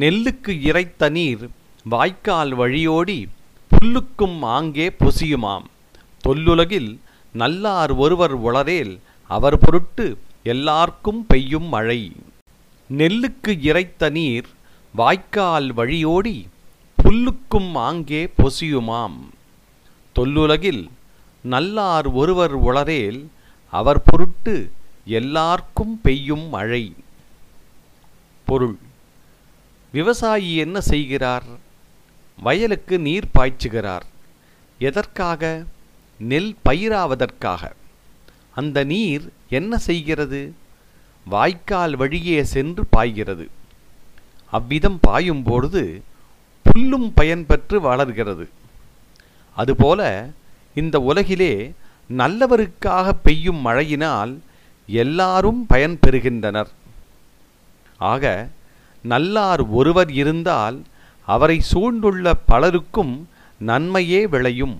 நெல்லுக்கு இறைத்த நீர் வாய்க்கால் வழியோடி புல்லுக்கும் ஆங்கே பொசியுமாம். தொல்லுலகில் நல்லார் ஒருவர் உளரேல் அவர் பொருட்டு எல்லார்க்கும் பெய்யும் மழை. நெல்லுக்கு இறைத்த நீர் வாய்க்கால் வழியோடி புல்லுக்கும் ஆங்கே பொசியுமாம். தொல்லுலகில் நல்லார் ஒருவர் உளரேல் அவர் பொருட்டு எல்லார்க்கும் பெய்யும் மழை. பொருள் விவசாயி என்ன செய்கிறார்? வயலுக்கு நீர் பாய்ச்சுகிறார். எதற்காக? நெல் பயிராவதற்காக. அந்த நீர் என்ன செய்கிறது? வாய்க்கால் வழியே சென்று பாய்கிறது. அவ்விதம் பாயும் பொழுது புல்லும் பயன் பெற்று வளர்கிறது. அதுபோல இந்த உலகிலே நல்லவருக்காக பெய்யும் மழையினால் எல்லாரும் பயன் பெறுகின்றனர் ஆக நல்லார் ஒருவர் இருந்தால் அவரை சூழ்ந்துள்ள பலருக்கும் நன்மையே விளையும்.